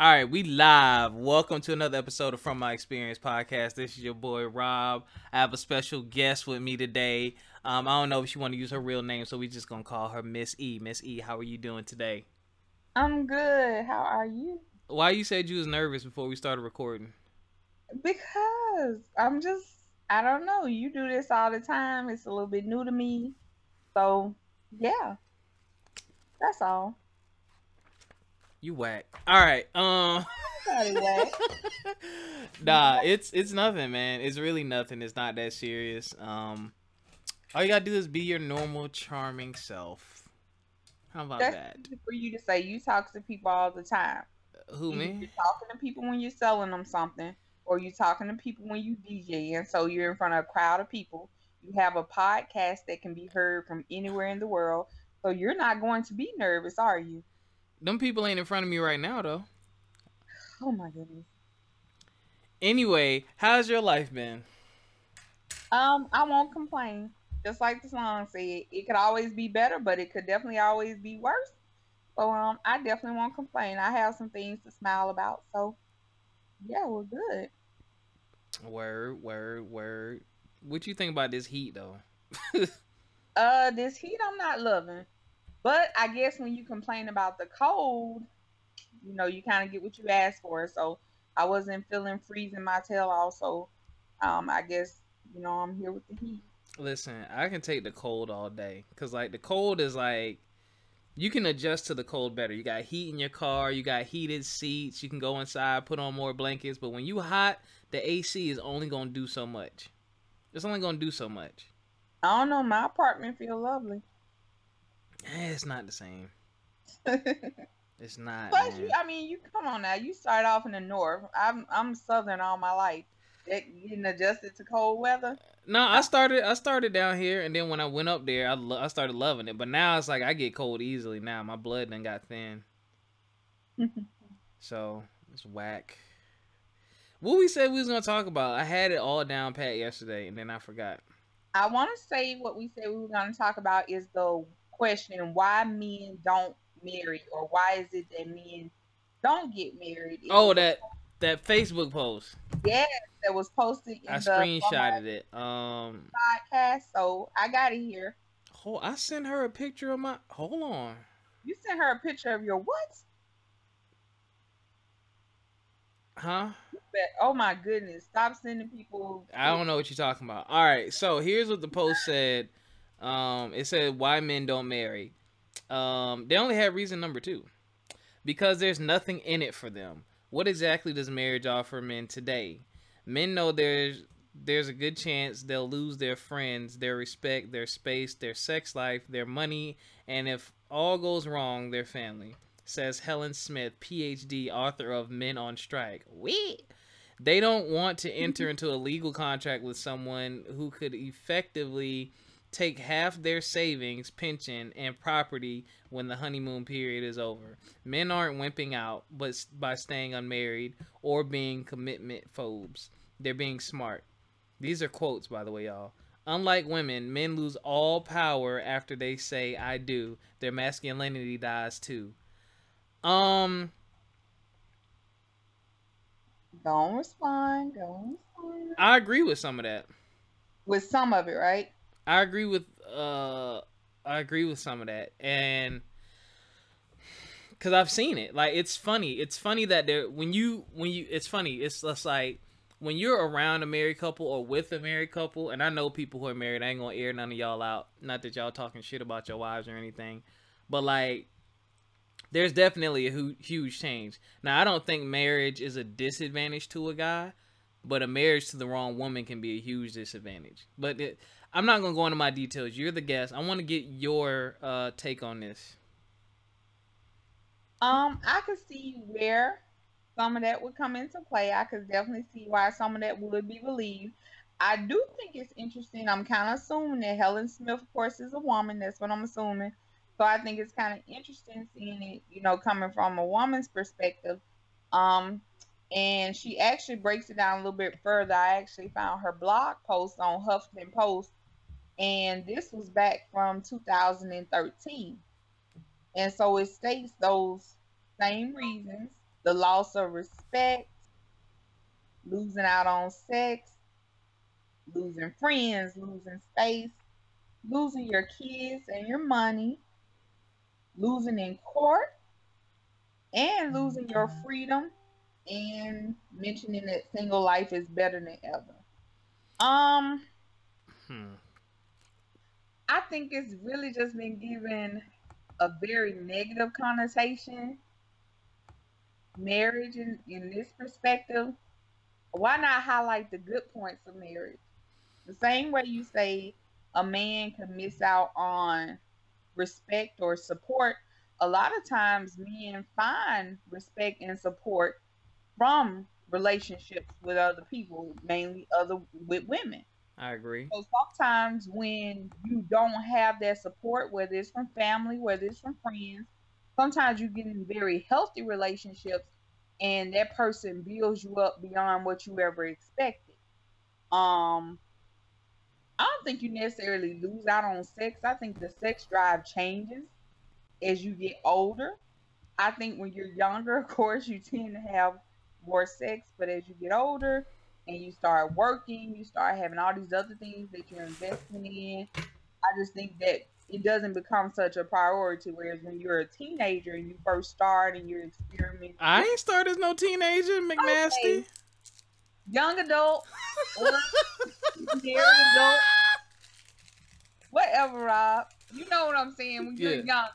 All right, we live. Welcome to another episode of From My Experience podcast. This is your boy Rob. I have a special guest with me today. Um, I don't know if she want to use her real name, so we just gonna call her Miss E. Miss E, how are you doing today? I'm good. How are you? Why you said you was nervous before we started recording? Because I'm just I don't know. You do this all the time. It's a little bit new to me. So yeah. That's all. You whack. All right. Um. nah, it's it's nothing, man. It's really nothing. It's not that serious. Um, all you gotta do is be your normal, charming self. How about That's that? For you to say, you talk to people all the time. Who You- me? You're talking to people when you're selling them something, or you're talking to people when you DJ, and so you're in front of a crowd of people. You have a podcast that can be heard from anywhere in the world, so you're not going to be nervous, are you? Them people ain't in front of me right now, though. Oh my goodness. Anyway, how's your life been? Um, I won't complain. Just like the song said, it could always be better, but it could definitely always be worse. So um, I definitely won't complain. I have some things to smile about. So yeah, we're good. Word, word, word. What you think about this heat, though? Uh, this heat I'm not loving, but I guess when you complain about the cold, you know, you kind of get what you ask for. So I wasn't feeling freezing my tail Also, um, I guess you know I'm here with the heat. Listen, I can take the cold all day because like the cold is like you can adjust to the cold better. You got heat in your car, you got heated seats, you can go inside, put on more blankets. But when you hot, the AC is only gonna do so much. It's only gonna do so much. I don't know. My apartment feel lovely. Eh, it's not the same. It's not. Plus, you, I mean, you come on now. You start off in the north. I'm I'm southern all my life. That getting adjusted to cold weather. No, I started. I started down here, and then when I went up there, I, lo- I started loving it. But now it's like I get cold easily. Now my blood then got thin. So it's whack. What we said we was gonna talk about, I had it all down pat yesterday, and then I forgot. I want to say what we said we were going to talk about is the question why men don't marry or why is it that men don't get married. It Oh, that that Facebook post. yes, that was posted in I screenshotted it. Um, podcast. So I got it here. hold, I sent her a picture of my. Hold on. You sent her a picture of your what? Huh? Oh my goodness! Stop sending people. I don't know what you're talking about. All right, so here's what the post said. Um, it said why men don't marry. Um, they only had reason number two, because there's nothing in it for them. What exactly does marriage offer men today? Men know there's there's a good chance they'll lose their friends, their respect, their space, their sex life, their money, and if all goes wrong, their family. Says Helen Smith, PhD, author of Men on Strike. We they don't want to enter into a legal contract with someone who could effectively take half their savings, pension, and property when the honeymoon period is over. Men aren't wimping out but by staying unmarried or being commitment phobes. They're being smart. These are quotes, by the way, y'all. Unlike women, men lose all power after they say I do. Their masculinity dies too. Um Don't respond. Don't respond. I agree with some of that. With some of it, right? I agree with uh I agree with some of that and cuz I've seen it. Like it's funny. It's funny that there when you when you it's funny. It's just like when you're around a married couple or with a married couple and I know people who are married, I ain't to air none of y'all out. Not that y'all talking shit about your wives or anything. But like there's definitely a huge change. Now, I don't think marriage is a disadvantage to a guy, but a marriage to the wrong woman can be a huge disadvantage. But it, I'm not gonna go into my details. You're the guest. I want to get your uh, take on this. Um, I could see where some of that would come into play. I could definitely see why some of that would be believed. I do think it's interesting. I'm kind of assuming that Helen Smith, of course, is a woman. That's what I'm assuming. So I think it's kind of interesting seeing it, you know, coming from a woman's perspective. Um, and she actually breaks it down a little bit further. I actually found her blog post on Huffington Post, and this was back from 2013. And so it states those same reasons the loss of respect, losing out on sex, losing friends, losing space, losing your kids and your money, losing in court, and losing your freedom, and mentioning that single life is better than ever. Um, hmm. I think it's really just been given a very negative connotation. Marriage in, in this perspective, why not highlight the good points of marriage? The same way you say a man can miss out on respect or support, a lot of times men find respect and support from relationships with other people, mainly other with women. I agree. So sometimes when you don't have that support, whether it's from family, whether it's from friends, sometimes you get in very healthy relationships and that person builds you up beyond what you ever expected. Um I don't think you necessarily lose out on sex. I think the sex drive changes as you get older. I think when you're younger, of course, you tend to have more sex, but as you get older and you start working, you start having all these other things that you're investing in. I just think that it doesn't become such a priority. Whereas when you're a teenager and you first start and you're experimenting, I ain't started as no teenager, McNasty. Okay. Young adult, or married adult, whatever, Rob. You know what I'm saying when you're yeah. younger,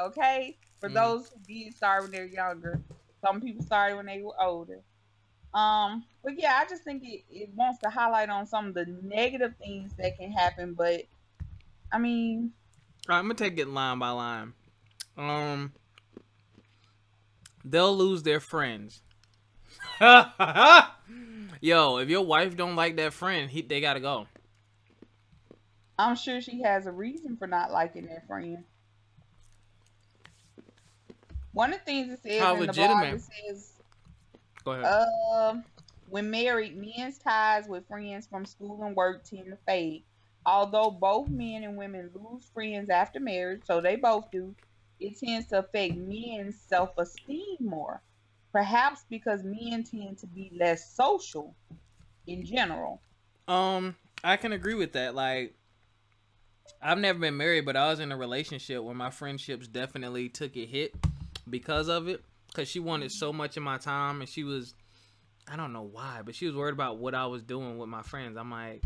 okay? For mm. those who did start when they're younger, some people started when they were older. Um, but yeah, I just think it, it wants to highlight on some of the negative things that can happen. But I mean, All right, I'm gonna take it line by line. Um, they'll lose their friends. Yo, if your wife don't like that friend, he, they gotta go. I'm sure she has a reason for not liking that friend. One of the things it says How in legitimate. the blog it says Go ahead. Uh, when married, men's ties with friends from school and work tend to fade. Although both men and women lose friends after marriage, so they both do, it tends to affect men's self esteem more. Perhaps because men tend to be less social in general. Um, I can agree with that. Like, I've never been married, but I was in a relationship where my friendships definitely took a hit because of it because she wanted mm-hmm. so much of my time and she was I don't know why, but she was worried about what I was doing with my friends. I'm like,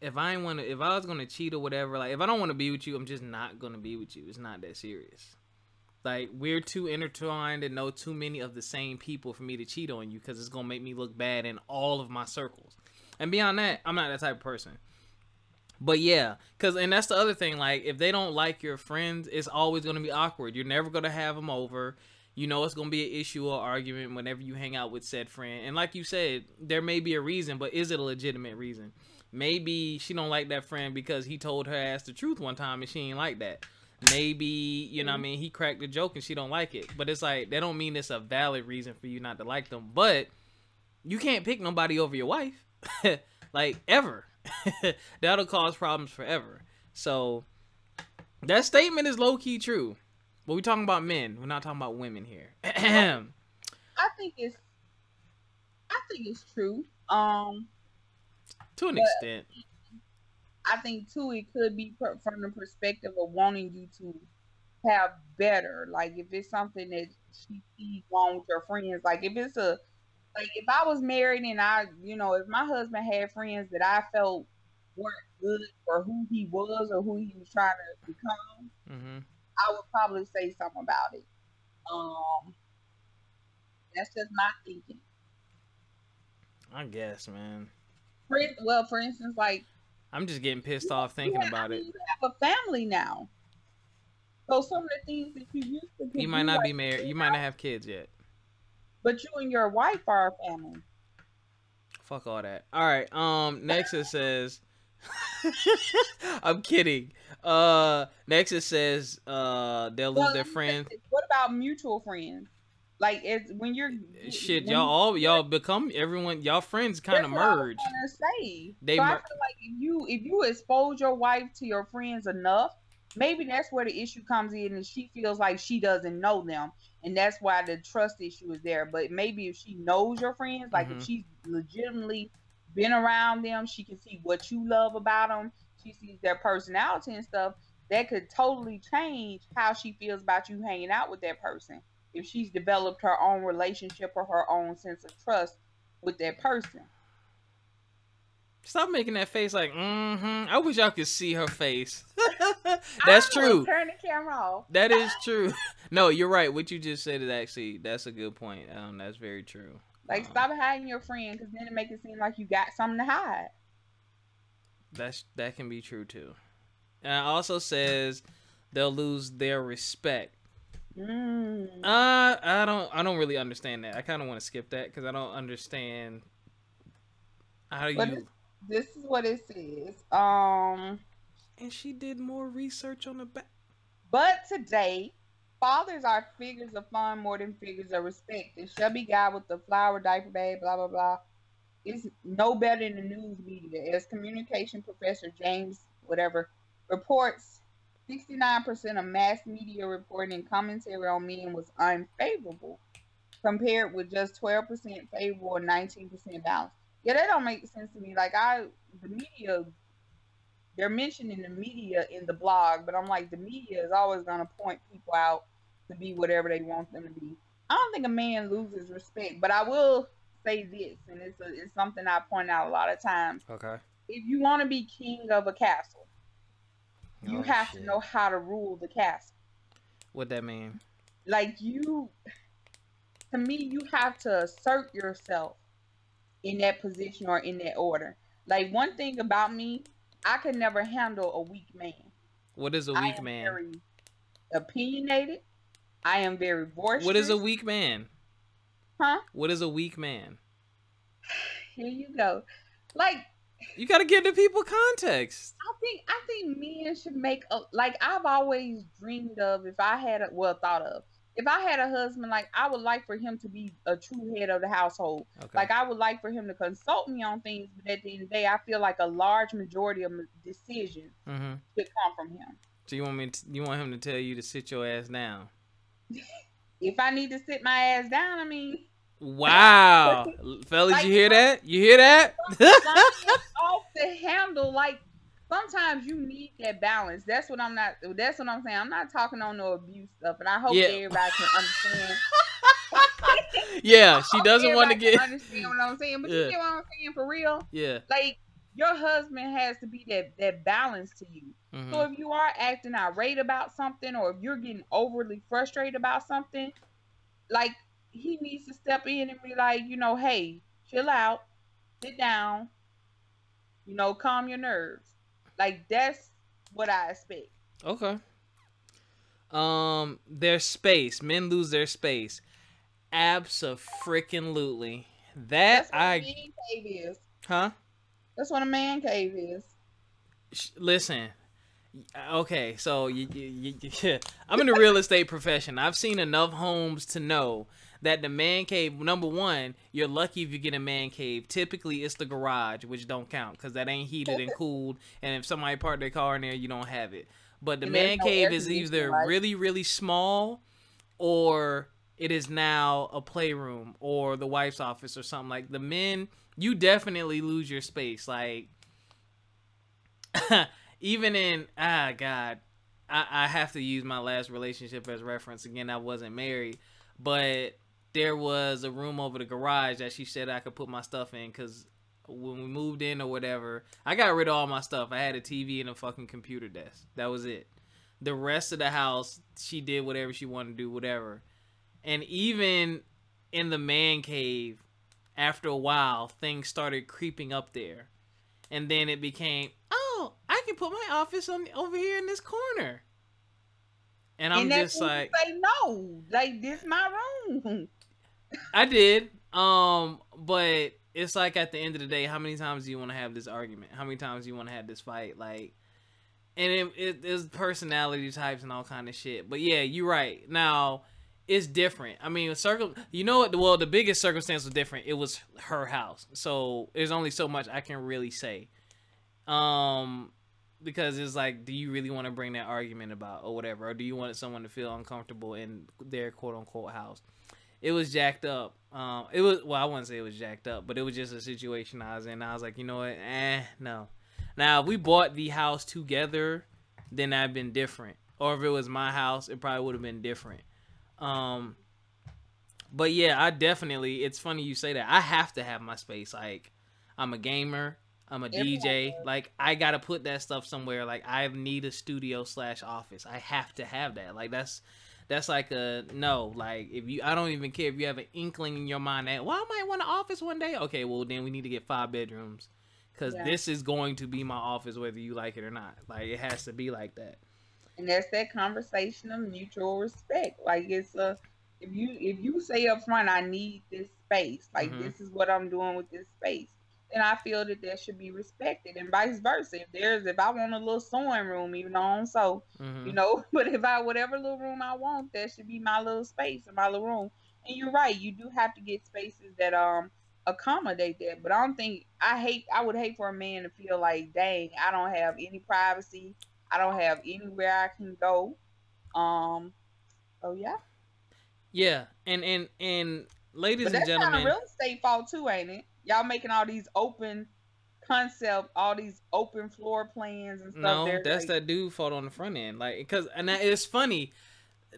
if I ain't want to, if I was gonna cheat or whatever, like if I don't want to be with you, I'm just not gonna be with you. It's not that serious. Like we're too intertwined and know too many of the same people for me to cheat on you because it's gonna make me look bad in all of my circles. And beyond that, I'm not that type of person. But yeah, cause and that's the other thing. Like if they don't like your friends, it's always gonna be awkward. You're never gonna have them over you know it's gonna be an issue or argument whenever you hang out with said friend. And like you said, there may be a reason, but is it a legitimate reason? Maybe she don't like that friend because he told her ass the truth one time and she ain't like that. Maybe, you know I mean, he cracked a joke and she don't like it. But it's like that don't mean it's a valid reason for you not to like them. But you can't pick nobody over your wife. like ever. That'll cause problems forever. So that statement is low key true. But we're talking about men. We're not talking about women here. I think it's I think it's true. Um to an extent. I think too it could be from the perspective of wanting you to have better. Like if it's something that she sees wrong with your friends, like if it's a like if I was married and I, you know, if my husband had friends that I felt weren't good for who he was or who he was trying to become, mm-hmm. I would probably say something about it. Um, that's just my thinking. I guess, man. For, well, for instance, like I'm just getting pissed off thinking about I mean, it. You have a family now, so some of the things that you used to. You might not like, be married. You might not have kids yet. But you and your wife are a family. Fuck all that. All right. Um. Next it says. I'm kidding. Uh, next it says uh they'll lose well, their friends. What about mutual friends? Like it's when you're shit, when y'all all y'all become everyone y'all friends kind of merge. say. They so mer- I feel like if you if you expose your wife to your friends enough, maybe that's where the issue comes in, and she feels like she doesn't know them, and that's why the trust issue is there. But maybe if she knows your friends, like Mhm. if she's legitimately been around them, she can see what you love about them. She sees their personality and stuff. That could totally change how she feels about you hanging out with that person. If she's developed her own relationship or her own sense of trust with that person. Stop making that face like, mm-hmm. I wish y'all could see her face. That's true. Turn the camera off. That is true. No, you're right. What you just said is actually that's a good point. Um, that's very true. Like, stop hiding your friend because then it make it seem like you got something to hide. That's that can be true too. And it also says they'll lose their respect. Mm. Uh, I don't. I don't really understand that. I kind of want to skip that because I don't understand how But you. this is what it says. Um, And she did more research on the back. but today, fathers are figures of fun more than figures of respect. The chubby guy with the flower diaper bag, blah blah blah, is no better than the news media. As communication professor James, whatever, reports, sixty-nine percent of mass media reporting and commentary on men was unfavorable, compared with just twelve percent favorable and nineteen percent balanced. Yeah, that don't make sense to me. Like I, the media they're mentioning the media in the blog, but I'm like, the media is always gonna point people out to be whatever they want them to be. I don't think a man loses respect, but I will say this, and it's a, it's something I point out a lot of times. Okay. If you want to be king of a castle, you Oh, have shit. to know how to rule the castle. what that mean. Like you, to me, you have to assert yourself in that position or in that order. Like one thing about me, I can never handle a weak man. What is a weak am man? Very opinionated. I am very boisterous. What is a weak man? Huh? What is a weak man? Here you go. Like You gotta give the people context. I think I think men should make a like I've always dreamed of if I had a well thought of if I had a husband like I would like for him to be a true head of the household. Okay. Like I would like for him to consult me on things, but at the end of the day, I feel like a large majority of decisions mm-hmm. should come from him. So you want me? To, you want him to tell you to sit your ass down? If I need to sit my ass down, I mean, Wow, fellas, Like- you hear that? You hear that? off the handle. Like sometimes you need that balance. That's what I'm not. That's what I'm saying. I'm not talking on no abuse stuff, and I hope Yeah. everybody can understand. yeah, she doesn't want to get. understand what I'm saying, but Yeah. you get what I'm saying for real. Yeah. Like your husband has to be that that balance to you. mhm. So if you are acting irate about something, or if you're getting overly frustrated about something, like he needs to step in and be like, you know, hey, chill out, sit down, you know, calm your nerves. Like that's what I expect. Okay. Um, their space. Men lose their space. Absolutely. That That's what a I man cave is. huh? That's what a man cave is. Listen. Okay, so you, you, you, you, I'm in the real estate profession. I've seen enough homes to know that the man cave. Number one, you're lucky if you get a man cave. Typically, it's the garage, which don't count because that ain't heated and cooled. And if somebody parked their car in there, you don't have it. But the And man no cave is either really, really small, or it is now a playroom or the wife's office or something like. The men, you definitely lose your space. Like even in ah god I, I have to use my last relationship as reference again i wasn't married but there was a room over the garage that she said i could put my stuff in because when we moved in or whatever i got rid of all my stuff. I had a tv and a fucking computer desk. That was it. The rest of the house she did whatever she wanted to do whatever. And even in the man cave after a while things started creeping up there. And then it became oh i can put my office on over here in this corner. And i'm and just like say no, like this my room. I did um but it's like at the end of the day how many times do you want to have this argument? How many times do you want to have this fight? Like and it, it is personality types and all kind of shit but yeah you're right. Now it's different. I mean circle you know what well the biggest circumstance was different. It was her house. So there's only so much i can really say. Um because it's like, do you really want to bring that argument about or whatever, or do you want someone to feel uncomfortable in their quote unquote house? It was jacked up. Um, it was well, I wouldn't say it was jacked up, but it was just a situation I was in. I was like, you know what? Eh, no. Now, if we bought the house together, then that'd been different. Or if it was my house, it probably would have been different. Um, but yeah, I definitely. It's funny you say that. I have to have my space. Like, I'm a gamer. I'm a DJ. Like, I gotta put that stuff somewhere. Like, I need a studio slash office. I have to have that. Like, that's that's like a no. Like, if you, I don't even care if you have an inkling in your mind that, well, I might want an office one day. Okay, well then we need to get five bedrooms, because yeah. this is going to be my office whether you like it or not. Like, it has to be like that. And that's that conversation of mutual respect. Like, it's a if you if you say up front, I need this space. Like, mm-hmm. this is what I'm doing with this space and I feel that that should be respected, and vice versa. If there's, if I want a little sewing room, even though so, mm-hmm. you know, but if I whatever little room I want, that should be my little space in my little room. And you're right, you do have to get spaces that um accommodate that. But I don't think I hate. I would hate for a man to feel like, dang, I don't have any privacy. I don't have anywhere I can go. Um. Oh yeah. Yeah, and and and ladies and gentlemen, that's kind of real estate fault too, ain't it? Y'all making all these open concept, all these open floor plans and stuff. No, there. that's like, that dude fault on the front end. Like, because and that, it's funny.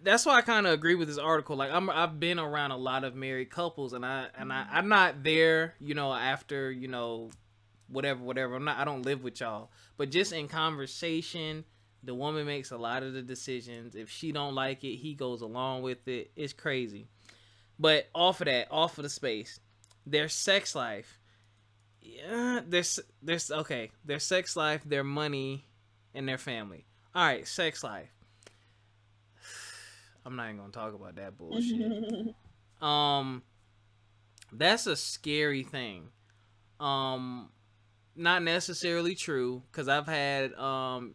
That's why I kind of agree with this article. Like, I'm I've been around a lot of married couples, and I and I I'm not there. You know, after you know, whatever, whatever. I'm not. I don't live with y'all, but just in conversation. The woman makes a lot of the decisions. If she don't like it, he goes along with it. It's crazy. But off of that, off of the space, their sex life. Yeah, there's there's okay, their sex life, their money, and their family. All right, sex life. I'm not even gonna talk about that bullshit. um, that's a scary thing. Um, not necessarily true because I've had um,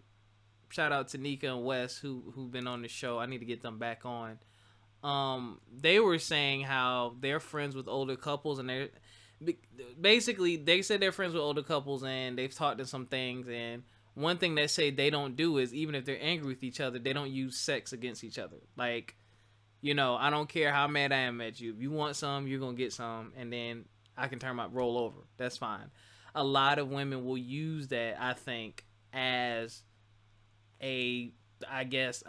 shout out to Nika and Wes who who've been on the show. I need to get them back on um, they were saying how they're friends with older couples and they're basically they said they're friends with older couples and they've talked to some things and one thing they say they don't do is even if they're angry with each other they don't use sex against each other. Like you know i don't care how mad i am at you. If you want some you're gonna get some and then i can turn my roll over. That's fine. A lot of women will use that i think as a i guess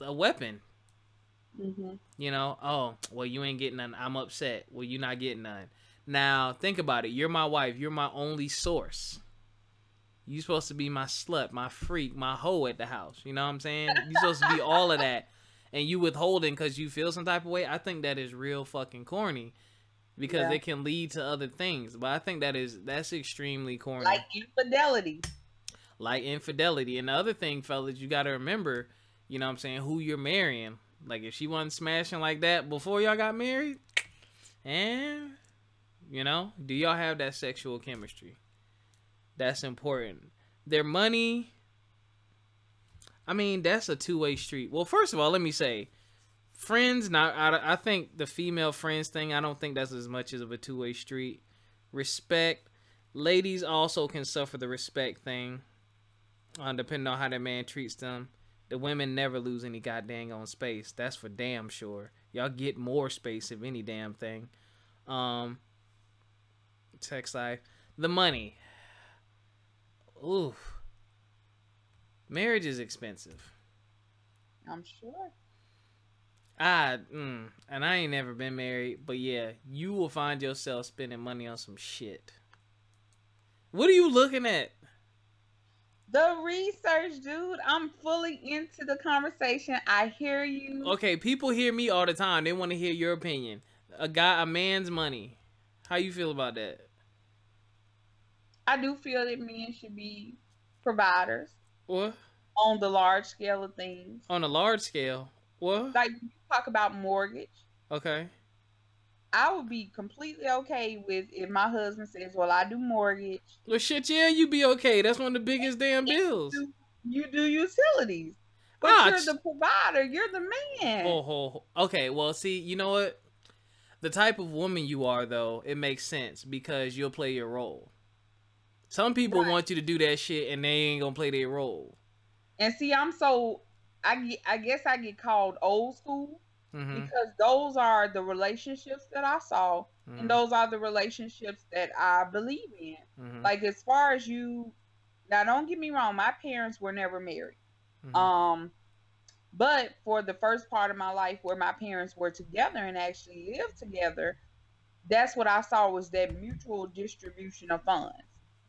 a weapon Mm-hmm. You know, oh, well, you ain't getting none. I'm upset. Well, you're not getting none. Now, think about it. You're my wife. You're my only source. You supposed to be my slut, my freak, my hoe at the house. You know what I'm saying? You supposed to be all of that, and you withholding because you feel some type of way. I think that is real fucking corny, because yeah. it can lead to other things. But I think that is that's extremely corny. Like infidelity. Like infidelity, and the other thing, fellas, you got to remember. You know what I'm saying? Who you're marrying. Like if she wasn't smashing like that before y'all got married, and you know, do y'all have that sexual chemistry? That's important. Their money. I mean, that's a two way street. Well, first of all, let me say, friends. Not, I, I think the female friends thing. I don't think that's as much as of a two way street. Respect. Ladies also can suffer the respect thing, uh, depending on how that man treats them. The women never lose any goddamn on space. That's for damn sure. Y'all get more space if any damn thing. Um, sex life, the money. Ooh, marriage is expensive. I'm sure. I mm, and I ain't never been married, but yeah, you will find yourself spending money on some shit. What are you looking at? The research, dude. I'm fully into the conversation. I hear you. Okay, people hear me all the time. They want to hear your opinion. A guy, a man's money. How you feel about that? I do feel that men should be providers. What? On the large scale of things. On a large scale. What? Like you talk about mortgage. Okay. I would be completely okay with if my husband says, "Well, I do mortgage." Well, shit, yeah, you'd be okay. That's one of the biggest damn bills. You do, you do utilities, but ah, you're the provider. You're the man. Oh, oh, okay. Well, see, you know what? The type of woman you are, though, it makes sense because you'll play your role. Some people right. want you to do that shit and they ain't gonna play their role. And see, I'm so I get, I guess I get called old school mm-hmm. because those are the relationships that I saw, mm-hmm. and those are the relationships that I believe in. Mm-hmm. Like as far as you, now don't get me wrong, my parents were never married. Mm-hmm. Um, but for the first part of my life where my parents were together and actually lived together, that's what I saw was that mutual distribution of funds.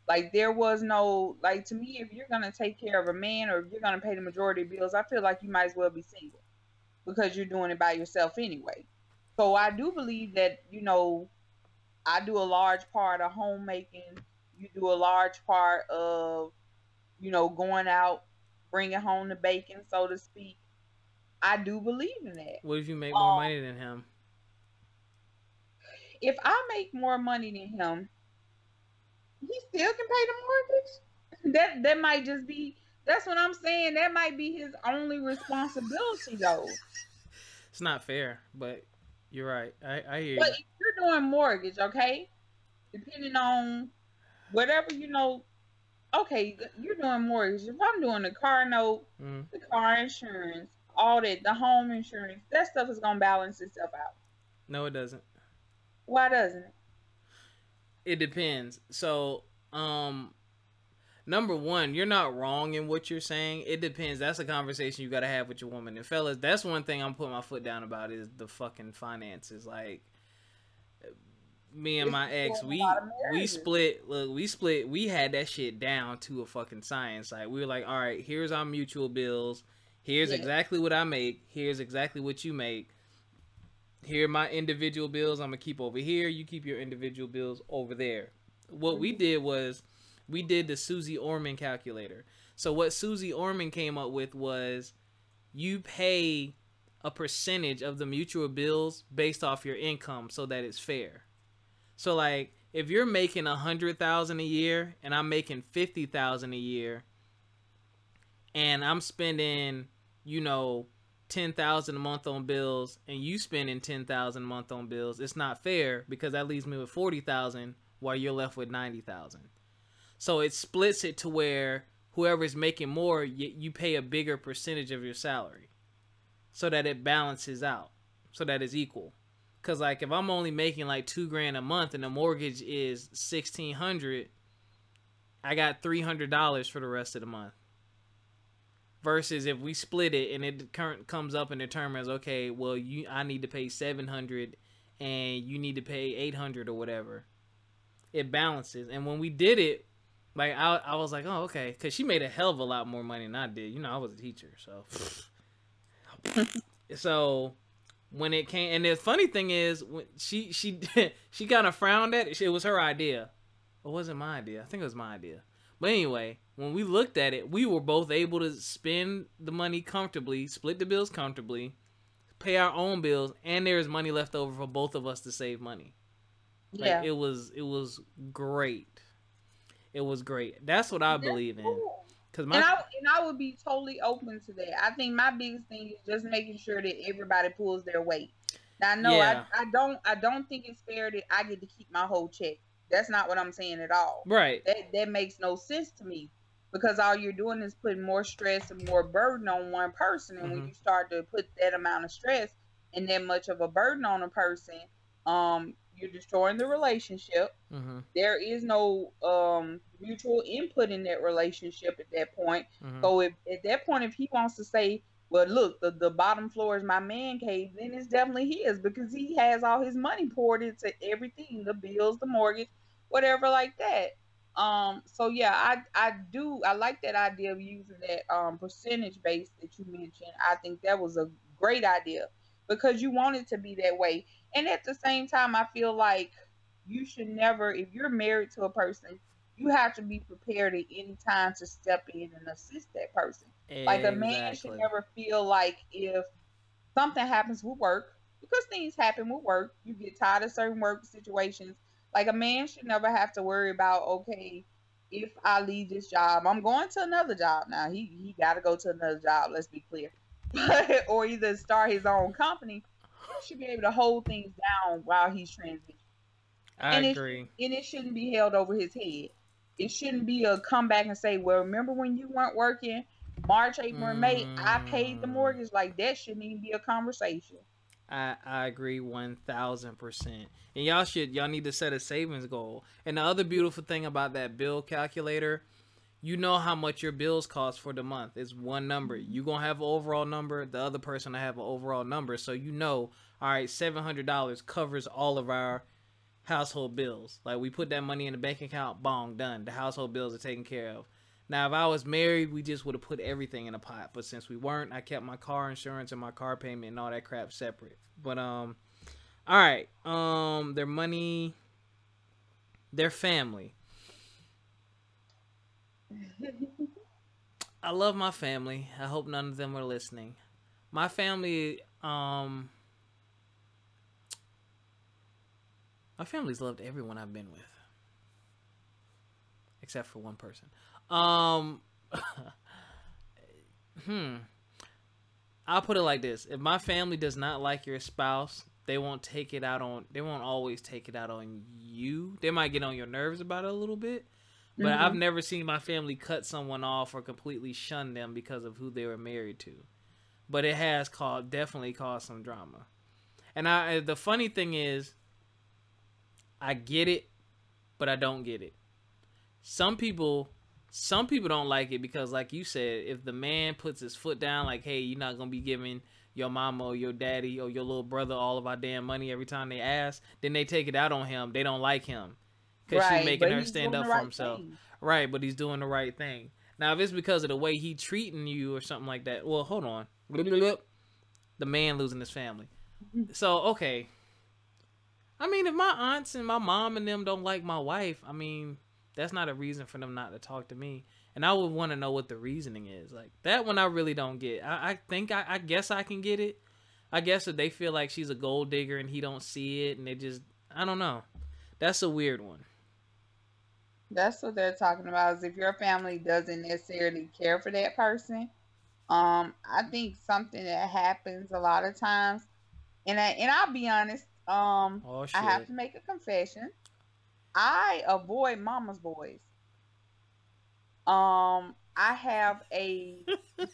Like there was no like to me, if you're gonna take care of a man or if you're gonna pay the majority of bills, I feel like you might as well be single because you're doing it by yourself anyway. So I do believe that you know, I do a large part of homemaking. You do a large part of, you know, going out, bringing home the bacon, so to speak. I do believe in that. What if you make more um, money than him? If I make more money than him, he still can pay the mortgage. That that might just be. That's what I'm saying. That might be his only responsibility, though. It's not fair, but you're right. I, I hear but you. But if you're doing mortgage, okay, depending on whatever you know. Okay, you're doing mortgage. If I'm doing the car note, mm. the car insurance, all that, the home insurance, that stuff is gonna balance itself out. No, it doesn't. Why doesn't it? It depends. So, um, number one, you're not wrong in what you're saying. It depends. That's a conversation you got to have with your woman. And fellas, that's one thing I'm putting my foot down about is the fucking finances. Like, me and my ex, we we split. Look, we split. We had that shit down to a fucking science. Like, we were like, all right, here's our mutual bills. Here's yeah. exactly what I make. Here's exactly what you make here my individual bills I'm gonna keep over here. You keep your individual bills over there. What we did was we did the Susie Orman calculator. So what Susie Orman came up with was you pay a percentage of the mutual bills based off your income so that it's fair. So like if you're making a hundred thousand a year and I'm making fifty thousand a year and I'm spending, you know, ten thousand a month on bills and you spending ten thousand a month on bills, it's not fair because that leaves me with forty thousand while you're left with ninety thousand. So it splits it to where whoever is making more, you, you pay a bigger percentage of your salary, so that it balances out, so that it's equal. Cause like if I'm only making like two grand a month and the mortgage is sixteen hundred, I got three hundred dollars for the rest of the month versus if we split it and it current comes up and determines okay well you i need to pay 700 and you need to pay 800 or whatever it balances and when we did it like i, I was like oh okay. Because she made a hell of a lot more money than i did. You know i was a teacher so. So when it came and the funny thing is when she she she kind of frowned at it. It was her idea. It wasn't my idea. I think it was my idea. But anyway when we looked at it, we were both able to spend the money comfortably, split the bills comfortably, pay our own bills, and there's money left over for both of us to save money. Like, yeah, it was it was great. It was great. That's what I That's believe cool. in. Cause my and I and I would be totally open to that. I think my biggest thing is just making sure that everybody pulls their weight. Now, no, yeah. I, I don't I don't think it's fair that I get to keep my whole check. That's not what I'm saying at all. Right. That that makes no sense to me because all you're doing is putting more stress and more burden on one person. And mm-hmm. when you start to put that amount of stress and that much of a burden on a person, um, you're destroying the relationship. Mm-hmm. There is no um, mutual input in that relationship at that point. Mm-hmm. So if at that point, if he wants to say, "Well, look, the, the bottom floor is my man cave," then it's definitely his because he has all his money poured into everything, the bills, the mortgage, whatever like that. Um, so yeah, I I do I like that idea of using that um percentage base that you mentioned. I think that was a great idea because you want it to be that way. And at the same time, I feel like you should never, if you're married to a person, you have to be prepared at any time to step in and assist that person. Exactly. Like a man should never feel like if something happens with work, because things happen with work, you get tired of certain work situations like a man should never have to worry about okay, if I leave this job, I'm going to another job now. He he got to go to another job. Let's be clear, or either start his own company. Should be able to hold things down while he's transitioning. I and agree. It, and it shouldn't be held over his head. it shouldn't be a comeback and say, "Well, remember when you weren't working? March, April, and May, I paid the Mm. mortgage." Like that shouldn't even be a conversation. I, I agree one thousand percent. And y'all should y'all need to set a savings goal. And the other beautiful thing about that bill calculator, you know how much your bills cost for the month. It's one number. You gonna have an overall number. The other person will have an overall number. So you know, all right, seven hundred dollars covers all of our household bills. Like we put that money in the bank account, bong, done. The household bills are taken care of. Now, if I was married, we just would have put everything in a pot. But since we weren't, I kept my car insurance and my car payment and all that crap separate. But um, all right, um, their money, their family. I love my family. I hope none of them are listening. My family, um, my family's loved everyone I've been with, except for one person. Um, hmm. I'll put it like this: If my family does not like your spouse, they won't take it out on. They won't always take it out on you. They might get on your nerves about it a little bit, but Mhm. I've never seen my family cut someone off or completely shun them because of who they were married to. But it has caused definitely caused some drama. And I the funny thing is I get it, but I don't get it. Some people some people don't like it because like you said, if the man puts his foot down like, "Hey, you're not going to be giving your mama or your daddy or your little brother all of our damn money every time they ask," then they take it out on him. They don't like him cuz she's making her stand up for right himself. thing. Right, but he's doing the right thing. Now, if it's because of the way he treating you or something like that, well, hold on. The man losing his family. So, okay. I mean, if my aunts and my mom and them don't like my wife, I mean, that's not a reason for them not to talk to me. And I would want to know what the reasoning is. Like that one, I really don't get. I, I think I, I guess I can get it. I guess if they feel like she's a gold digger and he don't see it, and they just, I don't know. That's a weird one. That's what they're talking about. Is if your family doesn't necessarily care for that person. Um, I think something that happens a lot of times, and I, and I'll be honest. Um, Oh. I have to make a confession. I avoid mama's boys. Um, I have a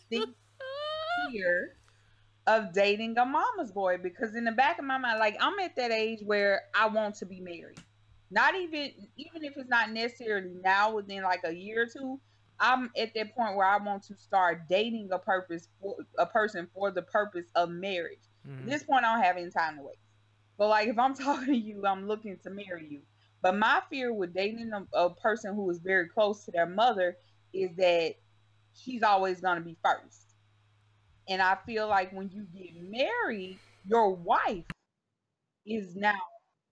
fear of dating a mama's boy because in the back of my mind, like I'm at that age where I want to be married. Not even even if it's not necessarily now within like a year or two, I'm at that point where I want to start dating a purpose for a person for the purpose of marriage. At Mhm. this point, I don't have any time to waste. But like, if I'm talking to you, I'm looking to marry you. But my fear with dating a, a person who is very close to their mother is that she's always gonna be first. And I feel like when you get married, your wife is now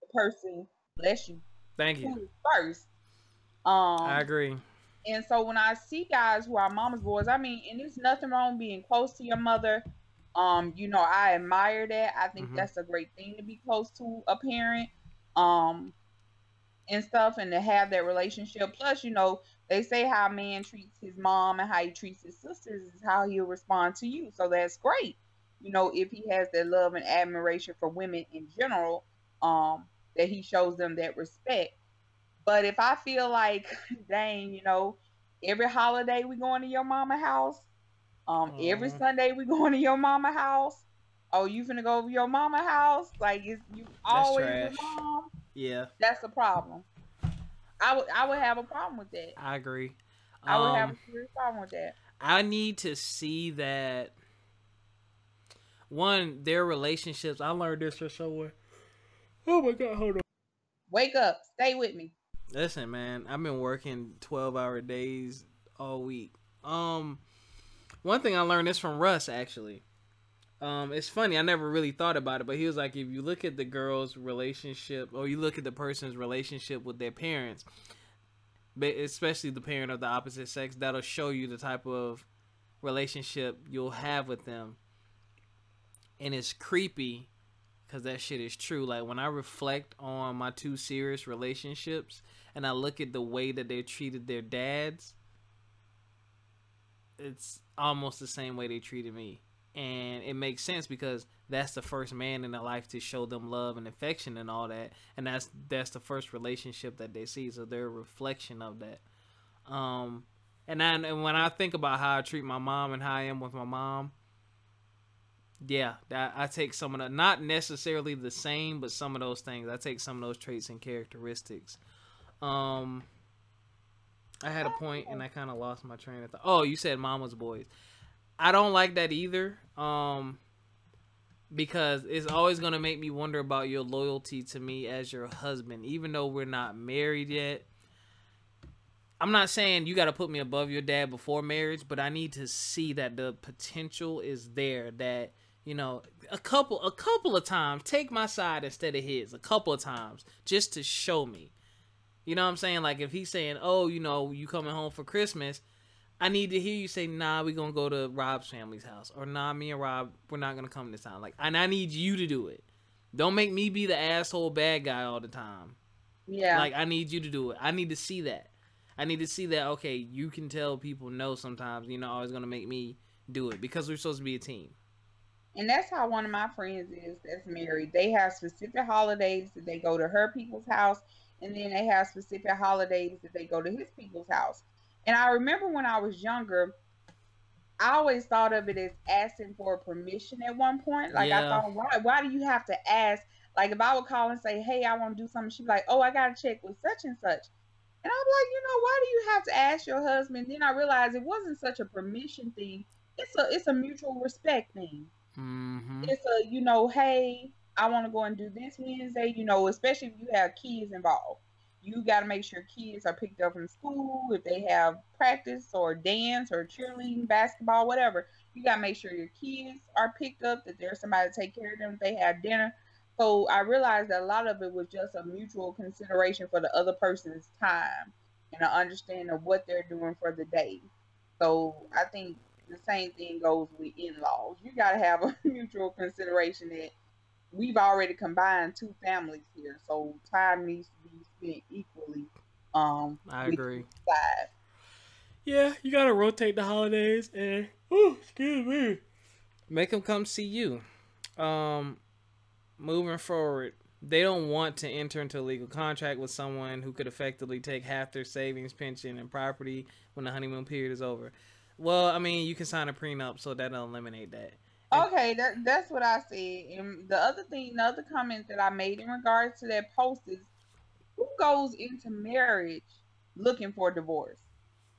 the person, bless you, Thank you. is first. Um, I agree. and so when I see guys who are mama's boys, I mean, and there's nothing wrong being close to your mother. Um, you know, I admire that. I think Mhm. that's a great thing to be close to a parent. Um, and stuff and to have that relationship. Plus, you know, they say how a man treats his mom and how he treats his sisters is how he'll respond to you. So that's great. You know, if he has that love and admiration for women in general, um, that he shows them that respect. But if I feel like, dang, you know, every holiday we going to your mama house, um, every Sunday we going to your mama house. Oh, you finna go over your mama house? Like, is you always trash. mom? Yeah, That's a problem. I would I would have a problem with that. I agree. I would have Um, a serious problem with that. I need to see that one their relationships. I learned this from somewhere. Oh my god, hold on. Wake up, stay with me. Listen, man, I've been working twelve hour days all week. Um, one thing I learned is from Russ actually. Um, it's funny. I never really thought about it, but he was like, if you look at the girl's relationship, or you look at the person's relationship with their parents, especially the parent of the opposite sex, that'll show you the type of relationship you'll have with them. And it's creepy because that shit is true. Like when I reflect on my two serious relationships and I look at the way that they treated their dads, it's almost the same way they treated me. And it makes sense because that's the first man in their life to show them love and affection and all that. And that's that's the first relationship that they see. So they're a reflection of that. Um, and then and when I think about how I treat my mom and how I am with my mom, yeah, that I take some of the not necessarily the same, but some of those things. I take some of those traits and characteristics. Um, I had a point and I kind of lost my train of thought. Oh, you said mama's boys. I don't like that either. Um, because it's always gonna make me wonder about your loyalty to me as your husband, even though we're not married yet. I'm not saying you got to put me above your dad before marriage, but I need to see that the potential is there. That you know, a couple, a couple of times, take my side instead of his. A couple of times, just to show me. You know what I'm saying? Like if he's saying, "Oh, you know, you coming home for Christmas," I need to hear you say, "Nah, we gonna go to Rob's family's house," or "Nah, me and Rob, we're not gonna come this time." Like, and I need you to do it. Don't make me be the asshole bad guy all the time. Yeah. Like I need you to do it. I need to see that. I need to see that. Okay, you can tell people no sometimes. You're not always gonna make me do it because we're supposed to be a team. And that's how one of my friends is that's married. They have specific holidays that they go to her people's house, and then they have specific holidays that they go to his people's house. And I remember when I was younger, I always thought of it as asking for permission at one point. Like I thought, why why do you have to ask? Like if I would call and say, Hey, I want to do something, she'd be like, Oh, I gotta check with such and such. And I'm like, you know, why do you have to ask your husband? Then I realized it wasn't such a permission thing. It's a it's a mutual respect thing. Mm-hmm. It's a, you know, hey, I want to go and do this Wednesday, you know, especially if you have kids involved. You got to make sure kids are picked up from school. If they have practice or dance or cheerleading, basketball, whatever, you got to make sure your kids are picked up, that there's somebody to take care of them, if they have dinner. So I realized that a lot of it was just a mutual consideration for the other person's time and an understanding of what they're doing for the day. So I think the same thing goes with in-laws. You got to have a mutual consideration that we've already combined two families here, so time needs to be spent equally. Um, I agree. each side. Yeah, you gotta rotate the holidays and oh, excuse me, make them come see you. Um, moving forward, they don't want to enter into a legal contract with someone who could effectively take half their savings, pension, and property when the honeymoon period is over. Well, I mean, you can sign a prenup, so that'll eliminate that. Okay, that that's what I said. And the other thing, another comment that I made in regards to that post is, who goes into marriage looking for divorce?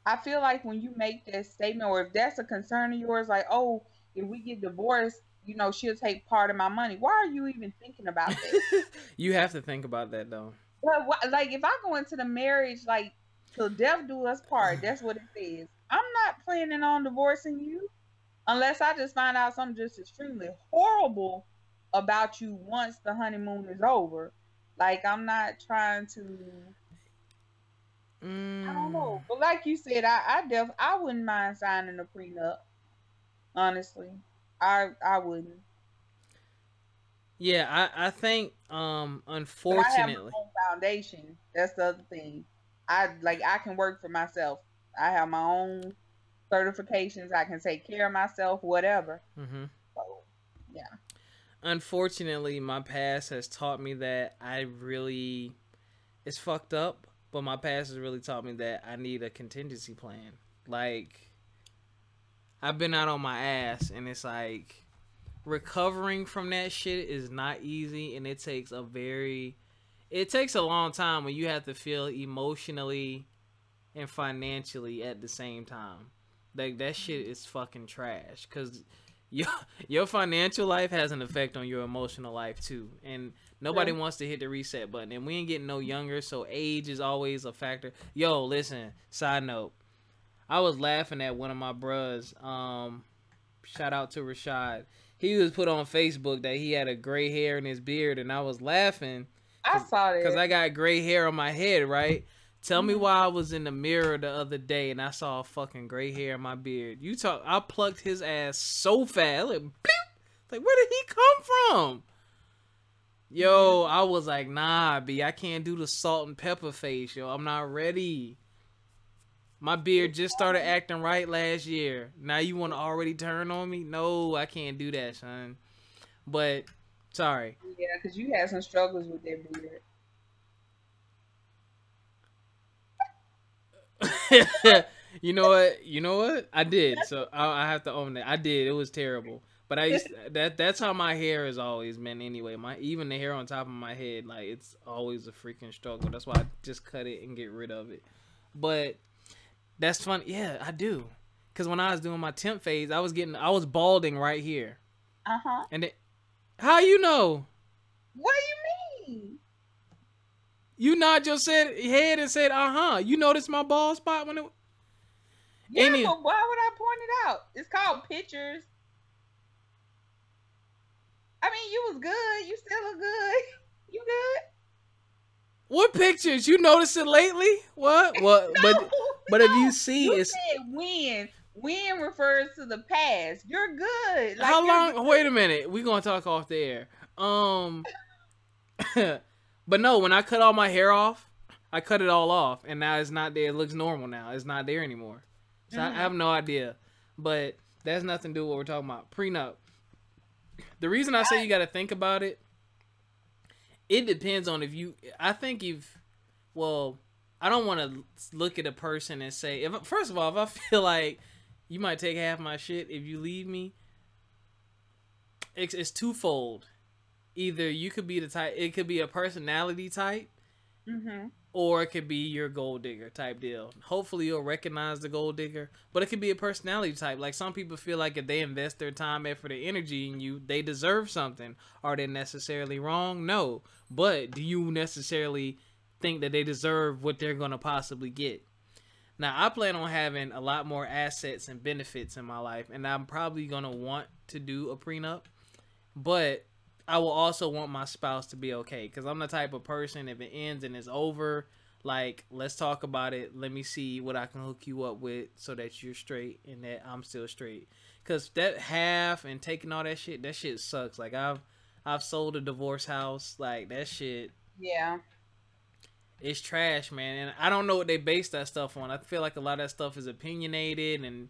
I feel like when you make that statement, or if that's a concern of yours, like, oh, if we get divorced, you know, she'll take part of my money. Why are you even thinking about that? you have to think about that though. Well, like if I go into the marriage like till death do us part, that's what it says. I'm not planning on divorcing you unless I just find out something just extremely horrible about you once the honeymoon is over. Like I'm not trying to Mm. I don't know. But like you said, I I def I wouldn't mind signing a prenup. Honestly. I I wouldn't. Yeah, I I think um But I have my unfortunately. own foundation. That's the other thing. I like I can work for myself. I have my own certifications. I can take care of myself, whatever. Mm-hmm. So yeah. Unfortunately, my past has taught me that I really it's fucked up, but my past has really taught me that I need a contingency plan. Like I've been out on my ass and it's like recovering from that shit is not easy and it takes a very it takes a long time when you have to feel emotionally and financially at the same time. Like that shit is fucking trash cuz your your financial life has an effect on your emotional life too. And nobody Yeah. wants to hit the reset button. And we ain't getting no younger, so age is always a factor. Yo, listen, side note. I was laughing at one of my bros. Um shout out to Rashad. He was put on Facebook that he had a gray hair in his beard and I was laughing I saw that. because I got gray hair on my head, right? Tell me Mhm. why I was in the mirror the other day and I saw a fucking gray hair in my beard. You talk, I plucked his ass so fast, like, beep! like where did he come from? Yo, I was like, nah, b, I can't do the salt and pepper face, yo. I'm not ready. My beard just started acting right last year. Now you want to already turn on me? No, I can't do that, son. But sorry. yeah, because you had some struggles with that beard. you know what? You know what? I did. So I, I have to own that. I did. It was terrible. But I used that. That's how my hair is always been. Anyway, my even the hair on top of my head, like it's always a freaking struggle. That's why I just cut it and get rid of it. But that's fun. Yeah, I do. Cause when I was doing my temp phase, I was getting, I was balding right here. Uh huh. And it, how you know? What do you mean? You nod your said, head and said, "Uh huh." You noticed my bald spot when it. Yeah, but why would I point it out? It's called pictures. I mean, you was good. You still look good. You good? What pictures? You noticed it lately? What? What? No, But but if you see, you it's said when. When refers to the past. You're good. Like, how long? good. Wait a minute. We're gonna talk off the air. Um, but no, when I cut all my hair off, I cut it all off, and now it's not there. It looks normal now. It's not there anymore. So I Mhm. have no idea. But that's nothing to do with what we're talking about. Prenup. The reason I say you got to think about it, it depends on if you. I think if, well, I don't want to look at a person and say if first of all if I feel like you might take half my shit if you leave me. It's, it's twofold. Either you could be the type, it could be a personality type, Mhm. or it could be your gold digger type deal. Hopefully, you'll recognize the gold digger, but it could be a personality type. Like some people feel like if they invest their time, effort, and energy in you, they deserve something. Are they necessarily wrong? No. But do you necessarily think that they deserve what they're going to possibly get? Now, I plan on having a lot more assets and benefits in my life, and I'm probably going to want to do a prenup, but I will also want my spouse to be okay because I'm the type of person if it ends and it's over, like let's talk about it. Let me see what I can hook you up with so that you're straight and that I'm still straight. Cause that half and taking all that shit, that shit sucks. Like I've I've sold a divorce house, like that shit. Yeah. It's trash, man. And I don't know what they base that stuff on. I feel like a lot of that stuff is opinionated and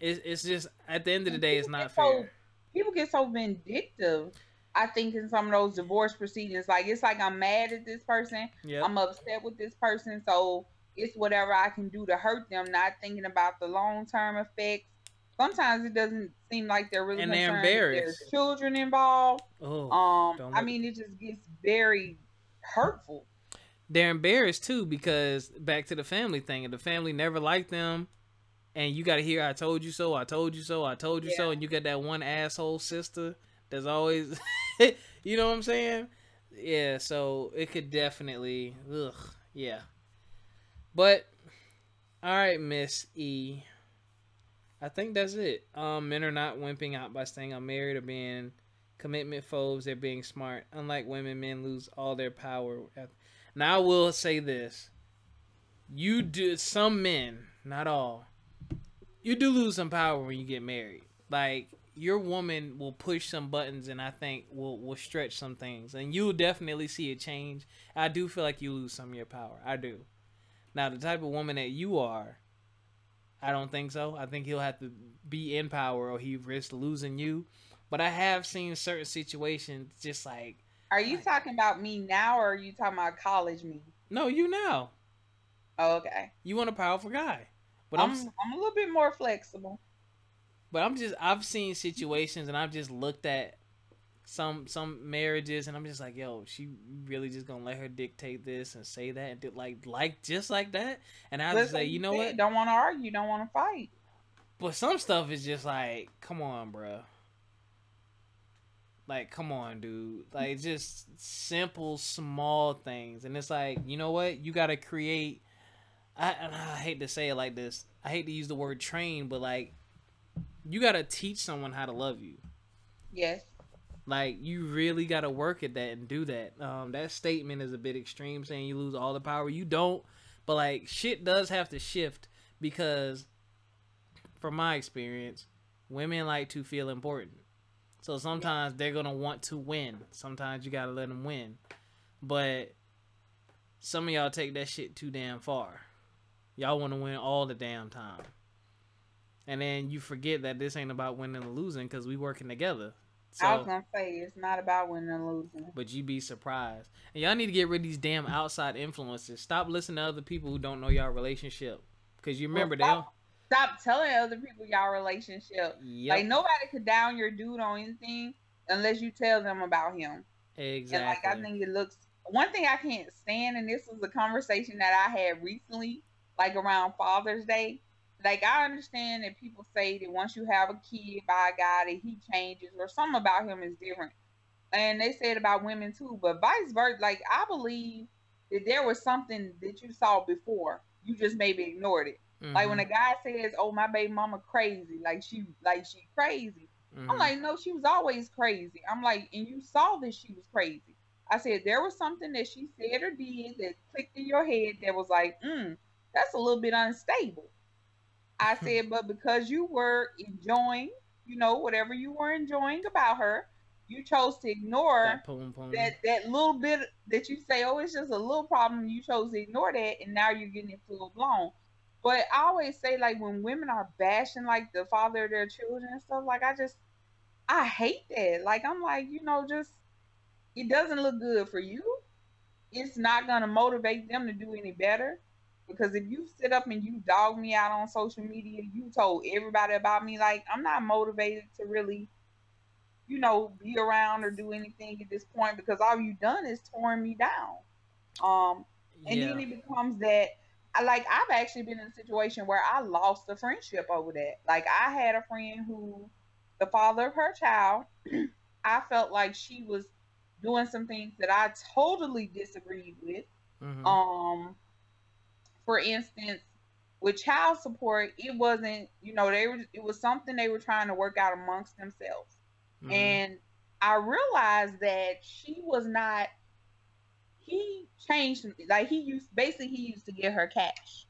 it's it's just at the end of the day, it's not fair. People get so vindictive. I think in some of those divorce proceedings, like it's like I'm mad at this person. Yeah. I'm upset with this person, so it's whatever I can do to hurt them, not thinking about the long term effects. Sometimes it doesn't seem like they're really And they're embarrassed. There's children involved. Oh. Um, I mean, it just gets very hurtful. they're embarrassed too because back to the family thing, and the family never liked them, and you got to hear "I told you so," "I told you so," "I told you so," and you got that one asshole sister that's always, you know what I'm saying? Yeah, so it could definitely, ugh, yeah. But all right, Miss E. I think that's it. Um, men are not wimping out by staying unmarried or being commitment phobes. They're being smart. Unlike women, men lose all their power. Now I will say this: you do some men, not all. You do lose some power when you get married. Like your woman will push some buttons, and I think will will stretch some things, and you'll definitely see a change. I do feel like you lose some of your power. I do. Now the type of woman that you are, I don't think so. I think he'll have to be in power, or he risks losing you. But I have seen certain situations, just like Are you Right. talking about me now, or are you talking about college me? no, you now. Oh, okay. You want a powerful guy. But I'm, I'm, I'm a little bit more flexible. But I'm just I've seen situations and I've just looked at some some marriages and I'm just like, yo, she really just gonna let her dictate this and say that and do, like like just like that. And I just Listen, say, you know what? Don't want to argue. Don't want to fight. But some stuff is just like, come on, bro. Like, come on, dude. Like, just simple, small things. And it's like, you know what? You got to create. I, and I hate to say it like this. I hate to use the word train, but like, you got to teach someone how to love you. Yes. Like, you really got to work at that and do that. Um, that statement is a bit extreme, saying you lose all the power. You don't. But like, shit does have to shift because, from my experience, women like to feel important. So sometimes they're gonna want to win. Sometimes you gotta let them win. But some of y'all take that shit too damn far. Y'all want to win all the damn time. And then you forget that this ain't about winning or losing because we working together. So, I was gonna say it's not about winning and losing. but you be surprised. And y'all need to get rid of these damn outside influences. Stop listening to other people who don't know y'all relationship. because you remember Well, they. stop, stop telling other people y'all relationship. Yep. Like nobody could down your dude on anything unless you tell them about him. exactly. And like I think it looks one thing I can't stand, and this was a conversation that I had recently, like around Father's Day. Like I understand that people say that once you have a kid by a guy that he changes or something about him is different. And they said about women too, but vice versa. Like I believe that there was something that you saw before. You just maybe ignored it. Like when a guy says, "Oh, my baby mama crazy," like she, like she crazy. I'm mhm. like, no, she was always crazy. I'm like, and you saw that she was crazy. I said there was something that she said or did that clicked in your head that was like, mm, that's a little bit unstable. I hmm. said, but because you were enjoying, you know, whatever you were enjoying about her, you chose to ignore that poom poom. that that little bit that you say, oh, it's just a little problem. You chose to ignore that, and now you're getting it full blown. But I always say, like, when women are bashing like the father of their children and stuff, like, I just, I hate that. Like, I'm like, you know, just it doesn't look good for you. It's not gonna motivate them to do any better. Because if you sit up and you dog me out on social media, you told everybody about me, like I'm not motivated to really you know, be around or do anything at this point because all you've done is torn me down. Um, and yeah. then it becomes that like I've actually been in a situation where I lost a friendship over that. Like I had a friend who the father of her child, I felt like she was doing some things that I totally disagreed with. Mhm. Um for instance, with child support, it wasn't, you know, they were it was something they were trying to work out amongst themselves. Mhm. And I realized that she was not. He changed, like he used basically he used to give her cash,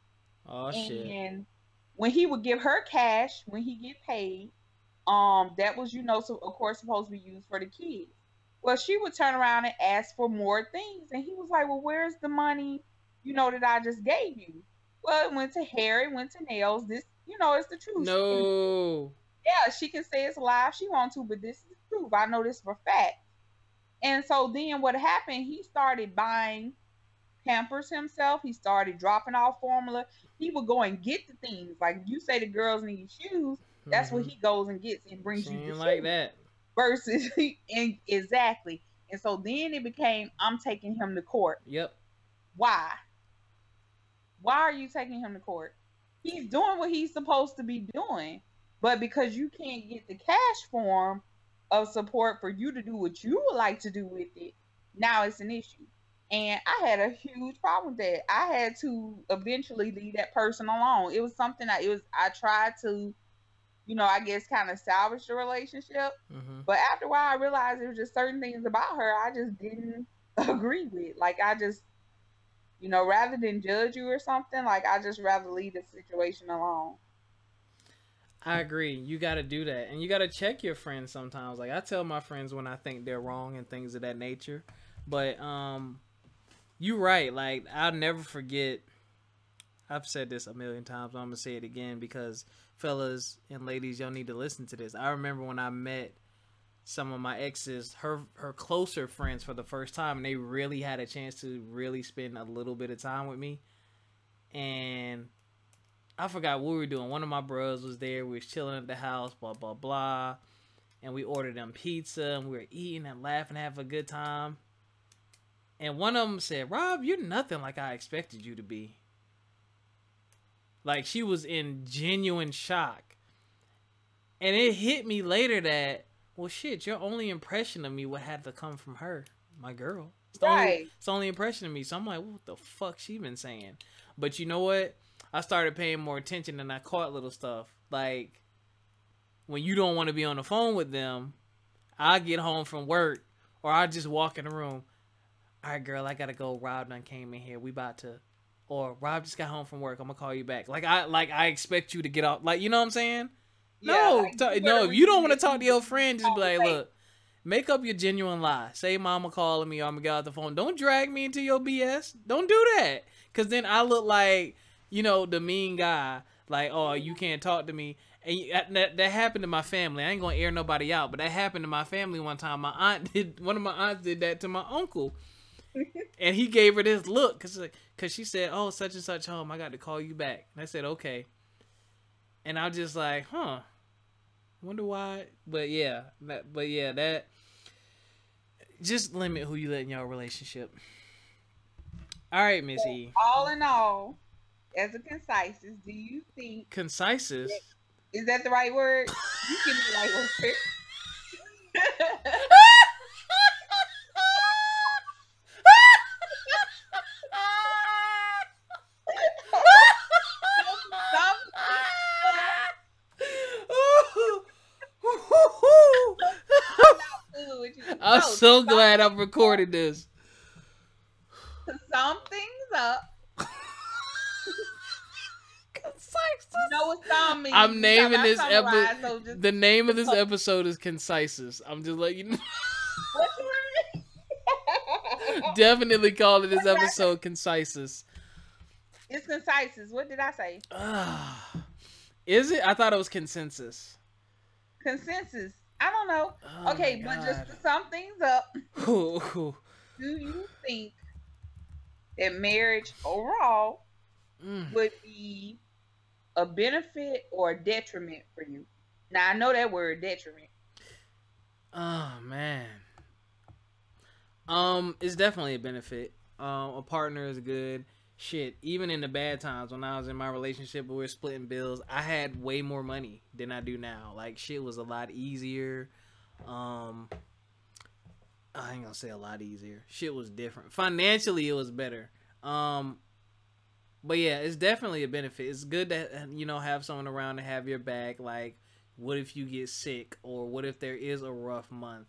oh shit. and when he would give her cash when he get paid, um, that was you know so of course supposed to be used for the kids. Well, she would turn around and ask for more things, and he was like, "Well, where's the money, you know, that I just gave you?" Well, it went to hair, it went to nails. This, you know, it's the truth. She can No. yeah, she can say it's if she wants to, but this is the truth. I know this for a fact. And so then what happened, he started buying Pampers himself. He started dropping off formula. He would go and get the things. Like you say the girls need shoes, that's what Mhm. he goes and gets and brings She you like shoes. that. Versus and exactly. And so then it became I'm taking him to court. Yep. Why? Why are you taking him to court? He's doing what he's supposed to be doing, but because you can't get the cash form of support for you to do what you would like to do with it, now it's an issue. And I had a huge problem with that. I had to eventually leave that person alone. It was something that it was I tried to, you know, I guess kind of salvage the relationship. hmm But after a while, I realized there was just certain things about her I just didn't agree with. Like I just, you know, rather than judge you or something, like I just rather leave the situation alone. I agree. You got to do that, and you got to check your friends sometimes. Like I tell my friends when I think they're wrong and things of that nature. But um, you right. Like I'll never forget. I've said this a million times. But I'm gonna say it again because fellas and ladies, y'all need to listen to this. I remember when I met some of my exes, her her closer friends for the first time, and they really had a chance to really spend a little bit of time with me. And I forgot what we were doing. One of my bros was there. We was chilling at the house, blah blah blah, and we ordered them pizza and we were eating and laughing, having a good time. And one of them said, "Rob, you're nothing like I expected you to be." Like she was in genuine shock, and it hit me later that, well, shit, your only impression of me would have to come from her, my girl. It's the, only, Right. it's the only impression of me. So I'm like, what the fuck she been saying? But you know what? I started paying more attention and I caught little stuff. Like when you don't want to be on the phone with them, I get home from work or I just walk in the room. All right, girl, I gotta go. Rob done came in here. We about to, or Rob just got home from work. I'm gonna call you back. Like I like I expect you to get off. Like you know what I'm saying? No, like, ta- no. If you don't want to talk to your friend, just be like, look, make up your genuine lie. Say mama calling me. or I'm gonna get out the phone. Don't drag me into your BS. Don't do that, cause then I look like you know the mean guy. Like, oh, you can't talk to me. And that, that happened to my family. I ain't gonna air nobody out, but that happened to my family one time. My aunt did one of my aunts did that to my uncle, and he gave her this look because because she said, "Oh, such and such home. I got to call you back." And I said, "Okay." And I'm just like, "Huh." Wonder why, but yeah, that, but yeah, that just limit who you let in your relationship. All right, Miss E. All in all, as a concisus, do you think Concisus? is that the right word? You give me the I'm so glad I'm recording this. Something's up. You know what song means. I'm naming this episode. so just- The name of this episode is Concisus. I'm just letting you know. What you want? Definitely calling this episode Concisus. It's concisus. What did I say? Ah. is it? I thought it was consensus. Consensus. I don't know. Oh okay, but just to sum things up, do you think that marriage overall Mm. would be a benefit or a detriment for you? Now I know that word detriment. Oh man. Um, it's definitely a benefit. Um, a partner is good. Shit, even in the bad times when I was in my relationship where we are splitting bills, I had way more money than I do now. Like shit was a lot easier. Um I ain't gonna say a lot easier. Shit was different. Financially it was better. Um but yeah, it's definitely a benefit. It's good to you know have someone around to have your back. Like, what if you get sick, or what if there is a rough month,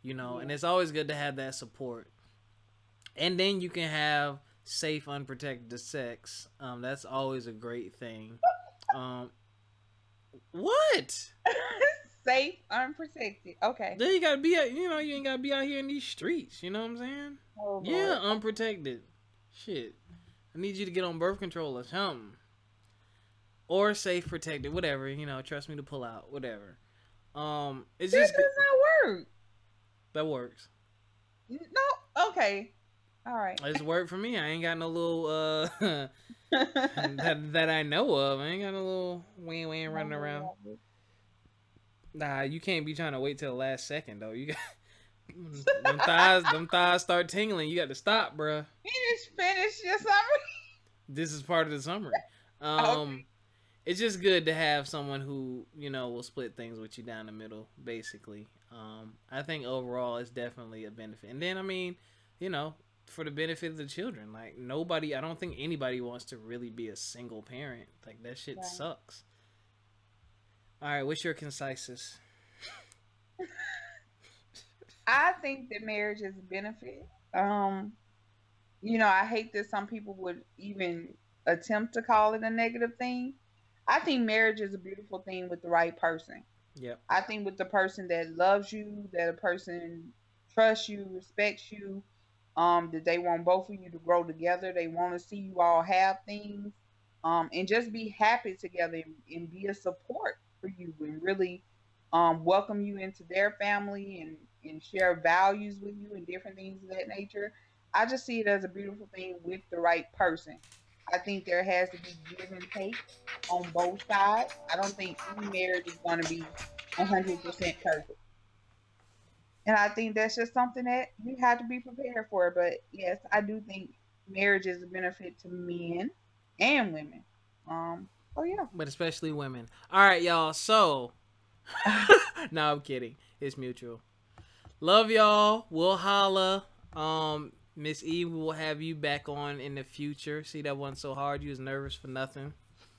you know? And it's always good to have that support. And then you can have safe, unprotected sex. Um, that's always a great thing. Um, what? Safe, unprotected. Okay. Then you gotta be, out- you know, you ain't gotta be out here in these streets. You know what I'm saying? Oh, Yeah, unprotected. Shit. I need you to get on birth control or something. Or safe protected, whatever, you know, trust me to pull out, whatever. Um it's just does not work. that works. No. Okay. All right. It's worked for me. I ain't got no little uh that that I know of. I ain't got no little wing wing running around. Nah, you can't be trying to wait till the last second though. You got them thighs them thighs start tingling. You got to stop, bruh. Finish, finish your summary. this is part of the summary. Um, Okay. it's just good to have someone who you know will split things with you down the middle, basically. Um, I think overall it's definitely a benefit. And then I mean, you know, for the benefit of the children, like nobody, I don't think anybody wants to really be a single parent. Like that shit Right. sucks. All right, what's your concisus? I think that marriage is a benefit. Um, you know, I hate that some people would even attempt to call it a negative thing. I think marriage is a beautiful thing with the right person. Yeah. I think with the person that loves you, that a person trusts you, respects you, um, that they want both of you to grow together. They want to see you all have things, um, and just be happy together and, and be a support for you and really um, welcome you into their family and, and share values with you and different things of that nature. I just see it as a beautiful thing with the right person. I think there has to be give and take on both sides. I don't think any marriage is going to be 100% perfect. And I think that's just something that you have to be prepared for. But yes, I do think marriage is a benefit to men and women. Um, oh yeah. But especially women. All right, y'all. So, no, I'm kidding. It's mutual. Love y'all. We'll holla. Um, Miss E, we will have you back on in the future. See that one so hard. You was nervous for nothing.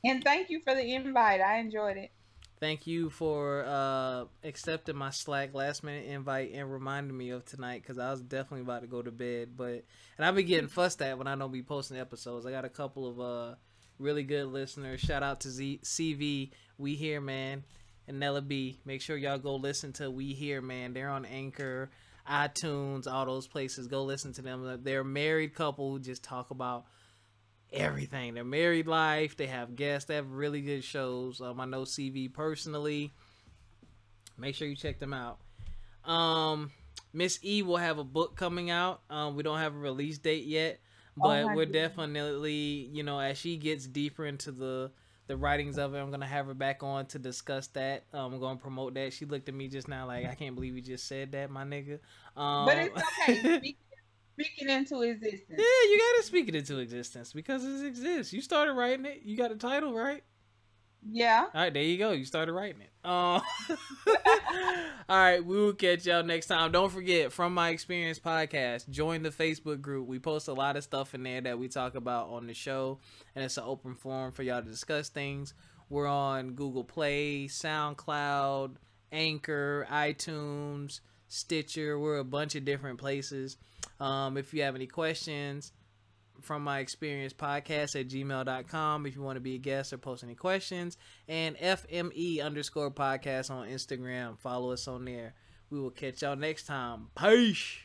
And thank you for the invite. I enjoyed it. Thank you for uh accepting my Slack last minute invite and reminding me of tonight because I was definitely about to go to bed. But and I've been getting fussed at when I don't be posting episodes. I got a couple of uh really good listeners. Shout out to Z- CV. We here, man, and Nella B. Make sure y'all go listen to We Here, man. They're on Anchor, iTunes, all those places. Go listen to them. They're a married couple who just talk about everything. Their married life. They have guests. They have really good shows. Um, I know CV personally. Make sure you check them out. Um, Miss E will have a book coming out. Um, we don't have a release date yet, but Oh we're goodness. definitely, you know, as she gets deeper into the the writings of it, I'm gonna have her back on to discuss that. Um, I'm gonna promote that. She looked at me just now like, I can't believe you just said that, my nigga. Um, But it's okay. Speak, speak it into existence. yeah, you gotta speak it into existence because it exists. You started writing it. You got the title right. Yeah. All right, there you go. You started writing it. Uh, all right, we will catch y'all next time. Don't forget, from my experience podcast, join the Facebook group. We post a lot of stuff in there that we talk about on the show, and it's an open forum for y'all to discuss things. We're on Google Play, SoundCloud, Anchor, iTunes, Stitcher. We're a bunch of different places. Um, if you have any questions, from my experience podcast at gmail.com if you want to be a guest or post any questions and fme underscore podcast on instagram. Follow us on there. We will catch y'all next time. Peace.